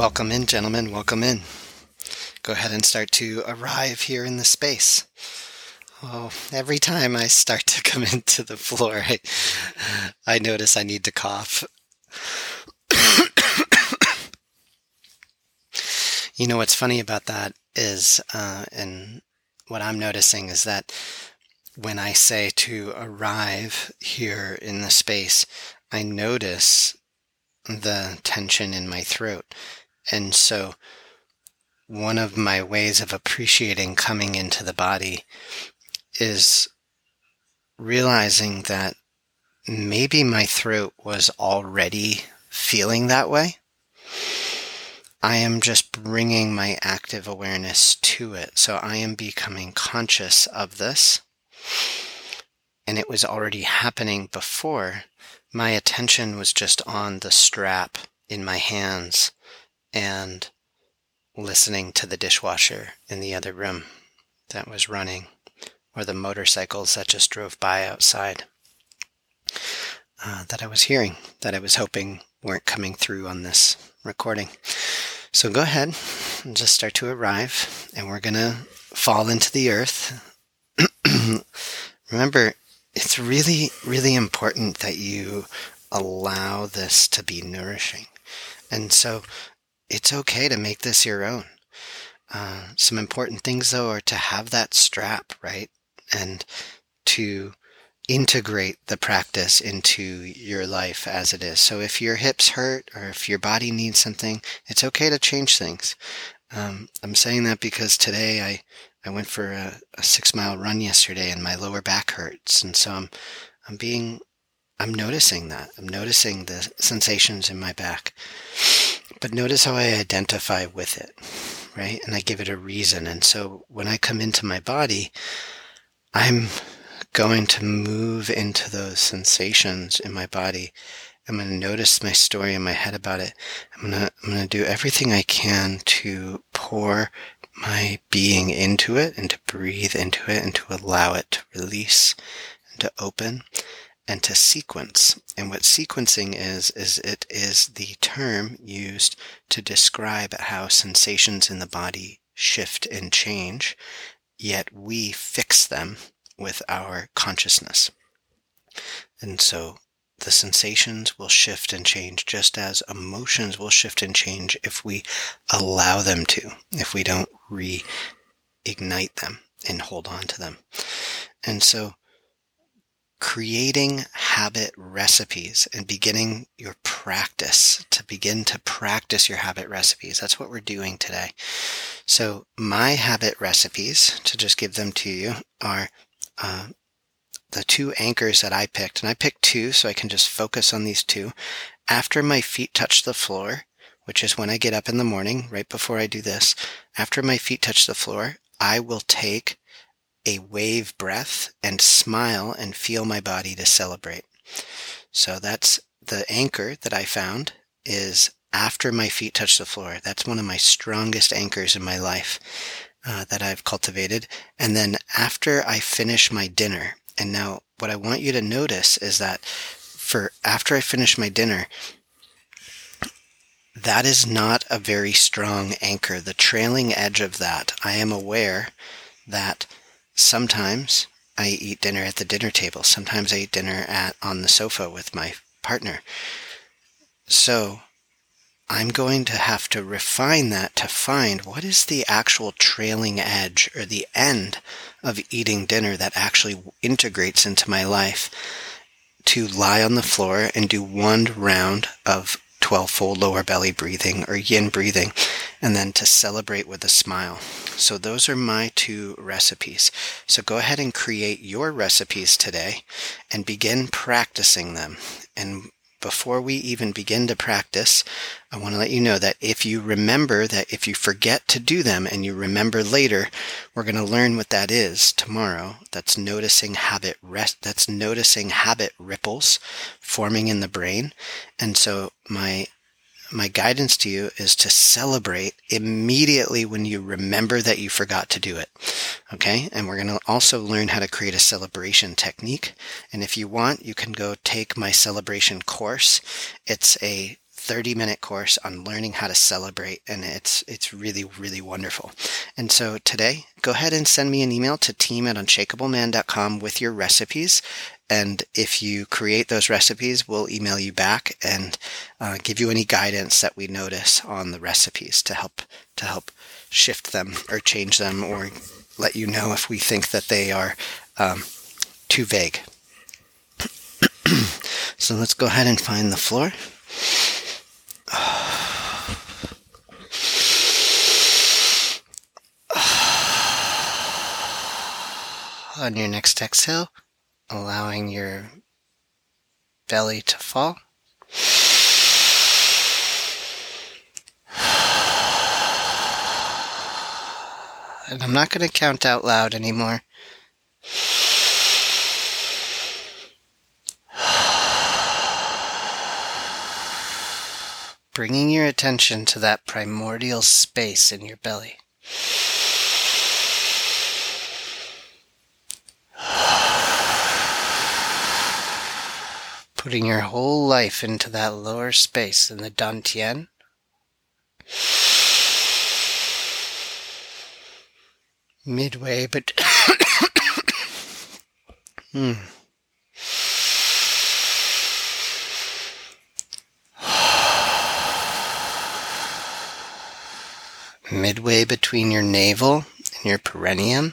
Welcome in, gentlemen. Welcome in. Go ahead and start to arrive here in the space. Oh, every time I start to come into the floor, I, I notice I need to cough. you know what's funny about that is, uh, and what I'm noticing is that when I say to arrive here in the space, I notice the tension in my throat. And so, one of my ways of appreciating coming into the body is realizing that maybe my throat was already feeling that way. I am just bringing my active awareness to it. So I am becoming conscious of this. And it was already happening before. My attention was just on the strap in my hands and listening to the dishwasher in the other room that was running or the motorcycles that just drove by outside uh, that I was hearing, that I was hoping weren't coming through on this recording. So go ahead and just start to arrive, and we're going to fall into the earth. Remember, it's really, really important that you allow this to be nourishing. And so it's okay to make this your own. Uh, some important things, though, are to have that strap, right? And to integrate the practice into your life as it is. So if your hips hurt or if your body needs something, it's okay to change things. Um, I'm saying that because today I, I went for a, a six mile run yesterday and my lower back hurts. And so I'm, I'm being, I'm noticing that. I'm noticing the sensations in my back. But notice how I identify with it, right? And I give it a reason. And so when I come into my body, I'm going to move into those sensations in my body. I'm going to notice my story in my head about it. I'm going to, I'm going to do everything I can to pour my being into it and to breathe into it and to allow it to release and to open and to sequence. And what sequencing is, is it is the term used to describe how sensations in the body shift and change, yet we fix them with our consciousness. And so the sensations will shift and change just as emotions will shift and change if we allow them to, if we don't reignite them and hold on to them. And so creating habit recipes and beginning your practice to begin to practice your habit recipes. That's what we're doing today. So my habit recipes, to just give them to you, are uh, the two anchors that I picked, and I picked two so I can just focus on these two. After my feet touch the floor, which is when I get up in the morning, right before I do this, after my feet touch the floor, I will take a wave breath and smile and feel my body to celebrate. So that's the anchor that I found is after my feet touch the floor. That's one of my strongest anchors in my life uh, that I've cultivated. And then after I finish my dinner, and now what I want you to notice is that for after I finish my dinner, that is not a very strong anchor. The trailing edge of that, I am aware that Sometimes I eat dinner at the dinner table. Sometimes I eat dinner at on the sofa with my partner. So I'm going to have to refine that to find what is the actual trailing edge or the end of eating dinner that actually integrates into my life to lie on the floor and do one round of 12 fold lower belly breathing or yin breathing, and then to celebrate with a smile. So, those are my two recipes. So, go ahead and create your recipes today and begin practicing them. And before we even begin to practice, I want to let you know that if you remember that if you forget to do them and you remember later, we're going to learn what that is tomorrow. That's noticing habit rest, that's noticing habit ripples forming in the brain. And so my my guidance to you is to celebrate immediately when you remember that you forgot to do it. Okay. And we're going to also learn how to create a celebration technique. And if you want, you can go take my celebration course. It's a 30 minute course on learning how to celebrate and it's it's really really wonderful and so today go ahead and send me an email to team at unshakableman.com with your recipes and if you create those recipes we'll email you back and uh, give you any guidance that we notice on the recipes to help to help shift them or change them or let you know if we think that they are um, too vague so let's go ahead and find the floor. On your next exhale, allowing your belly to fall. And I'm not going to count out loud anymore. bringing your attention to that primordial space in your belly. Putting your whole life into that lower space in the Dantian. Midway, but. hmm. midway between your navel and your perineum.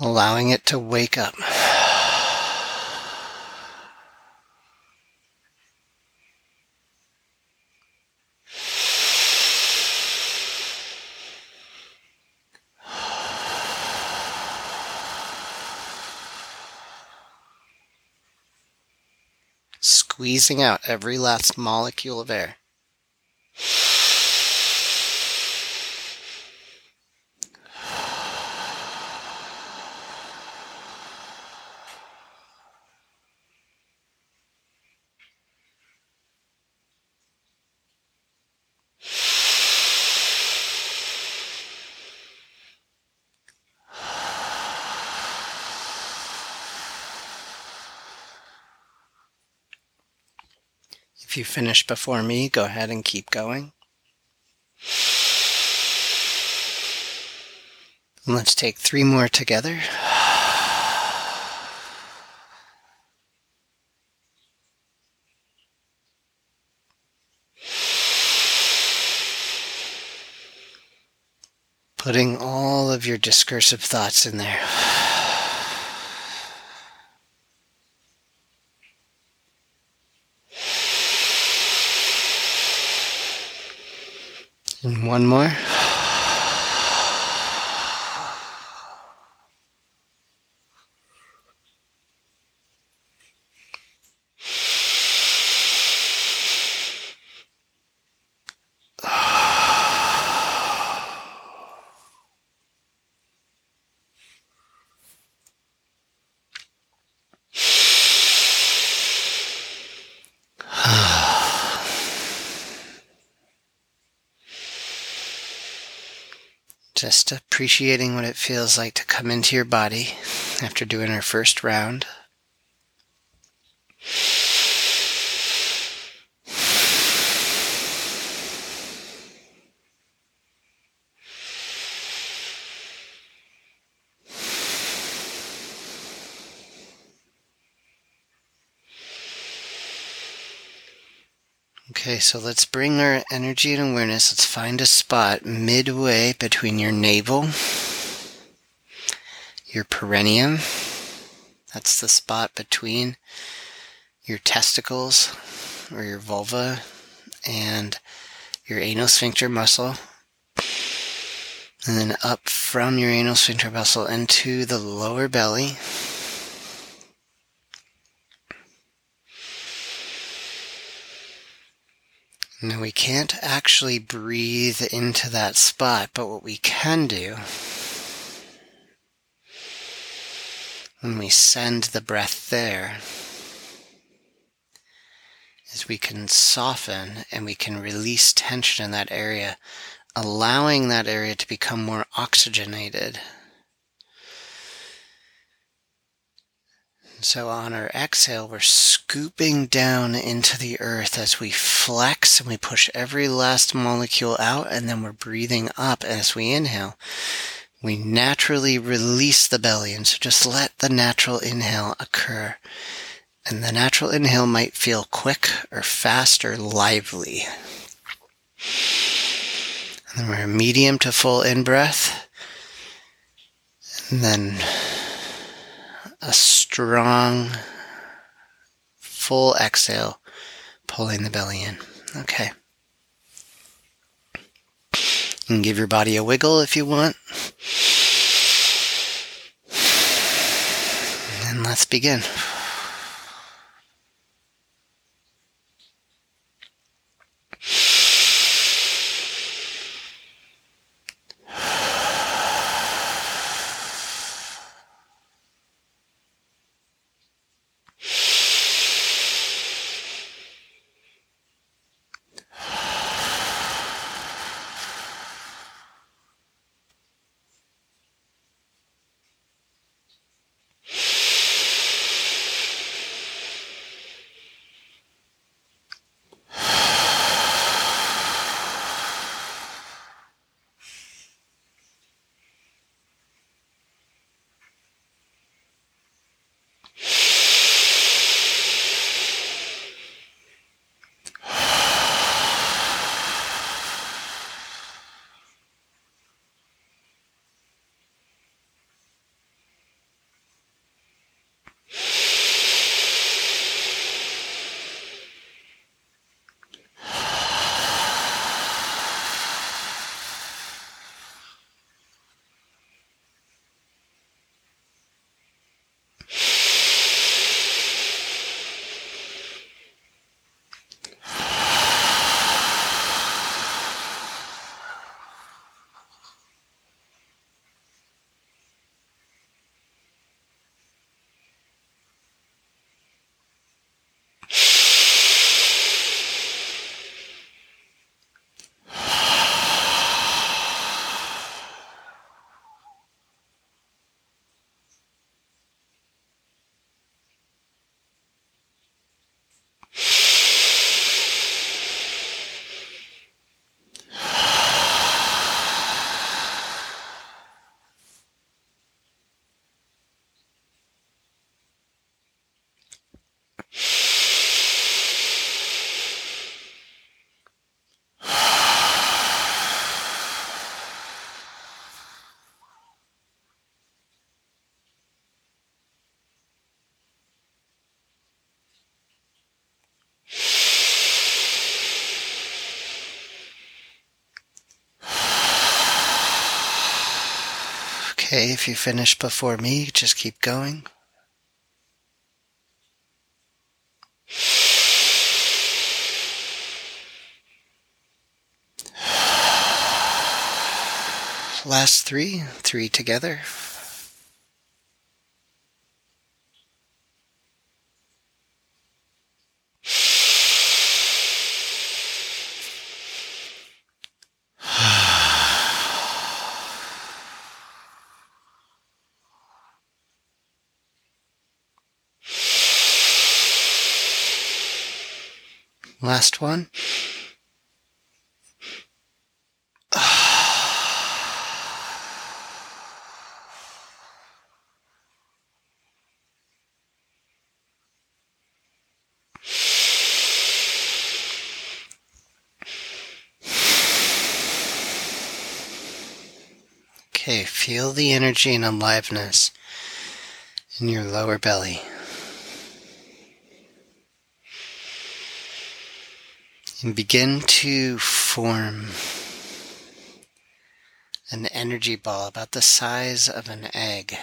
Allowing it to wake up. squeezing out every last molecule of air. You finish before me, go ahead and keep going. And let's take three more together. Putting all of your discursive thoughts in there. One more. Just appreciating what it feels like to come into your body after doing our first round. Okay, so let's bring our energy and awareness. Let's find a spot midway between your navel, your perineum. That's the spot between your testicles or your vulva and your anal sphincter muscle. And then up from your anal sphincter muscle into the lower belly. Now we can't actually breathe into that spot, but what we can do when we send the breath there is we can soften and we can release tension in that area, allowing that area to become more oxygenated. So on our exhale, we're scooping down into the earth as we flex and we push every last molecule out, and then we're breathing up as we inhale. We naturally release the belly, and so just let the natural inhale occur. And the natural inhale might feel quick or fast or lively. And then we're a medium to full in breath. And then a strong, full exhale, pulling the belly in. Okay. You can give your body a wiggle if you want. And let's begin. Okay, if you finish before me, just keep going. Last three, three together. Last one. Okay, feel the energy and aliveness in your lower belly. And begin to form an energy ball about the size of an egg.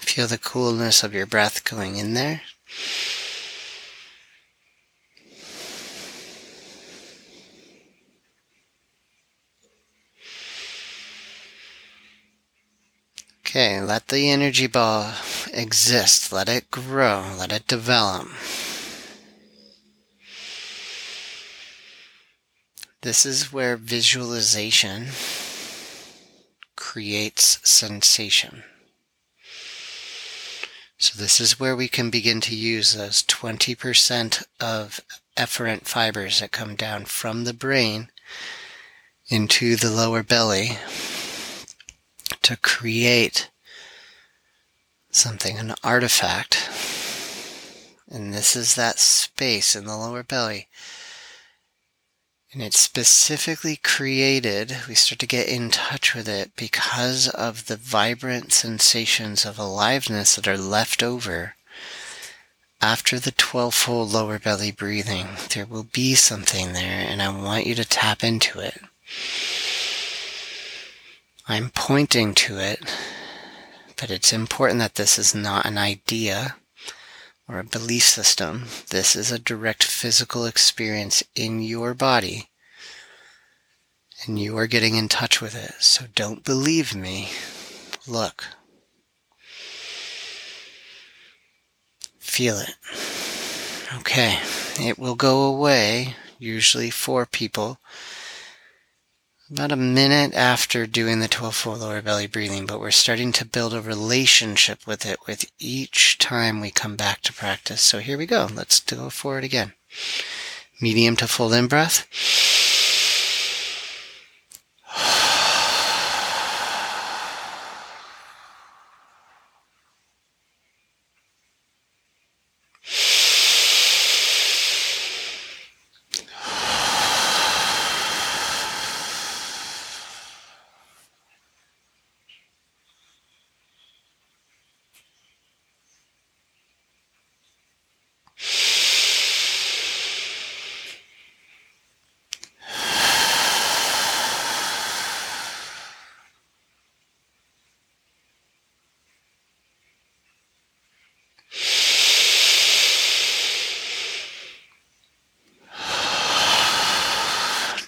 Feel the coolness of your breath going in there. Okay, let the energy ball exist. Let it grow. Let it develop. This is where visualization creates sensation. So, this is where we can begin to use those 20% of efferent fibers that come down from the brain into the lower belly to create something, an artifact. And this is that space in the lower belly and it's specifically created, we start to get in touch with it because of the vibrant sensations of aliveness that are left over after the 12 fold lower belly breathing. There will be something there, and I want you to tap into it. I'm pointing to it, but it's important that this is not an idea or a belief system. This is a direct physical experience in your body. And you are getting in touch with it. So don't believe me. Look. Feel it. Okay. It will go away, usually for people, about a minute after doing the 12 fold lower belly breathing, but we're starting to build a relationship with it with each time we come back to practice. So here we go. Let's go forward again. Medium to full in breath.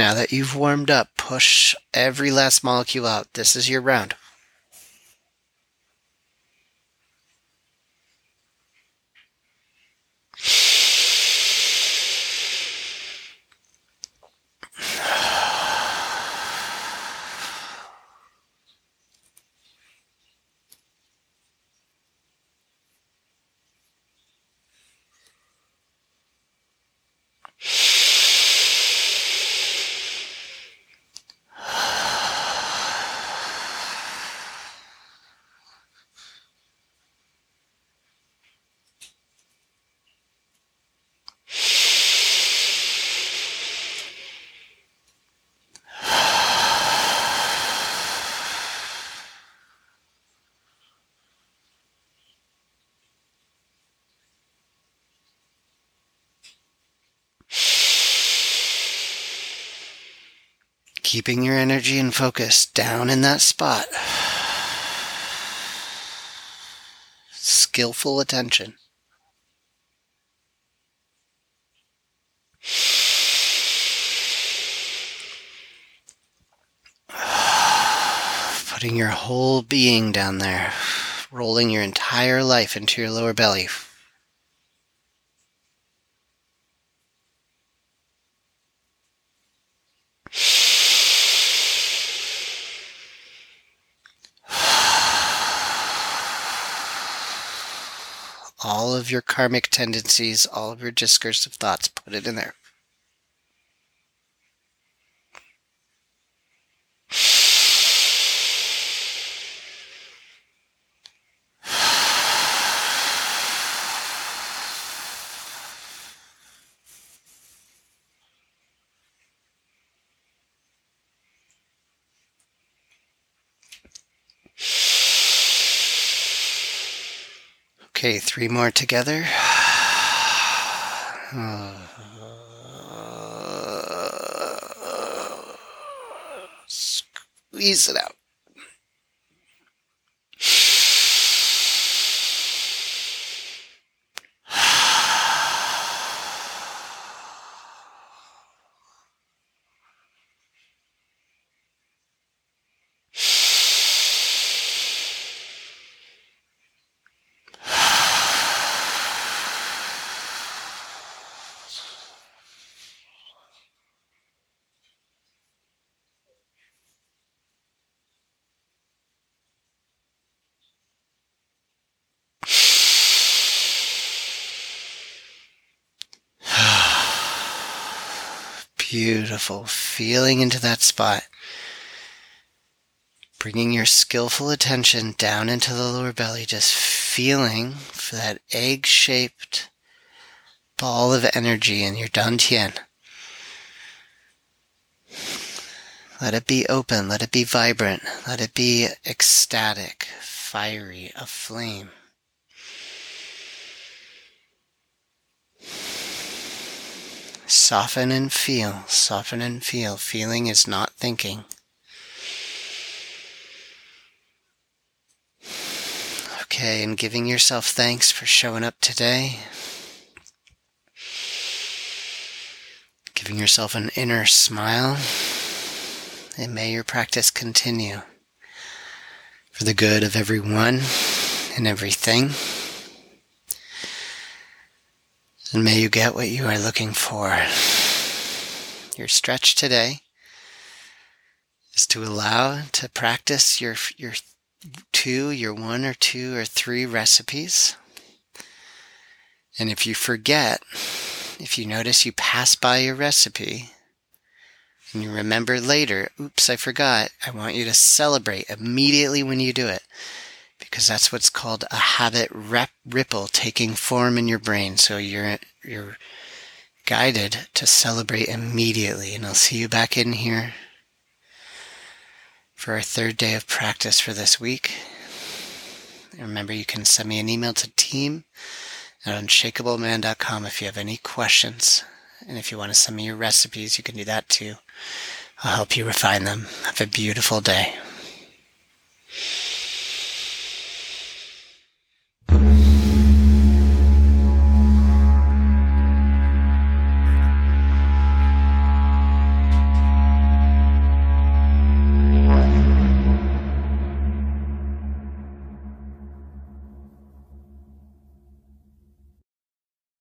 Now that you've warmed up, push every last molecule out. This is your round. Keeping your energy and focus down in that spot. Skillful attention. Putting your whole being down there, rolling your entire life into your lower belly. All of your karmic tendencies, all of your discursive thoughts, put it in there. Okay, three more together. squeeze it out. Beautiful. Feeling into that spot. Bringing your skillful attention down into the lower belly, just feeling for that egg shaped ball of energy in your dantian. Let it be open, let it be vibrant, let it be ecstatic, fiery, aflame. Soften and feel, soften and feel. Feeling is not thinking. Okay, and giving yourself thanks for showing up today. Giving yourself an inner smile. And may your practice continue for the good of everyone and everything. And may you get what you are looking for. Your stretch today is to allow to practice your, your two, your one or two or three recipes. And if you forget, if you notice you pass by your recipe and you remember later, oops, I forgot, I want you to celebrate immediately when you do it because that's what's called a habit rep- ripple taking form in your brain. So you're you're guided to celebrate immediately, and I'll see you back in here for our third day of practice for this week. Remember, you can send me an email to team at unshakableman.com if you have any questions. And if you want to send me your recipes, you can do that too. I'll help you refine them. Have a beautiful day.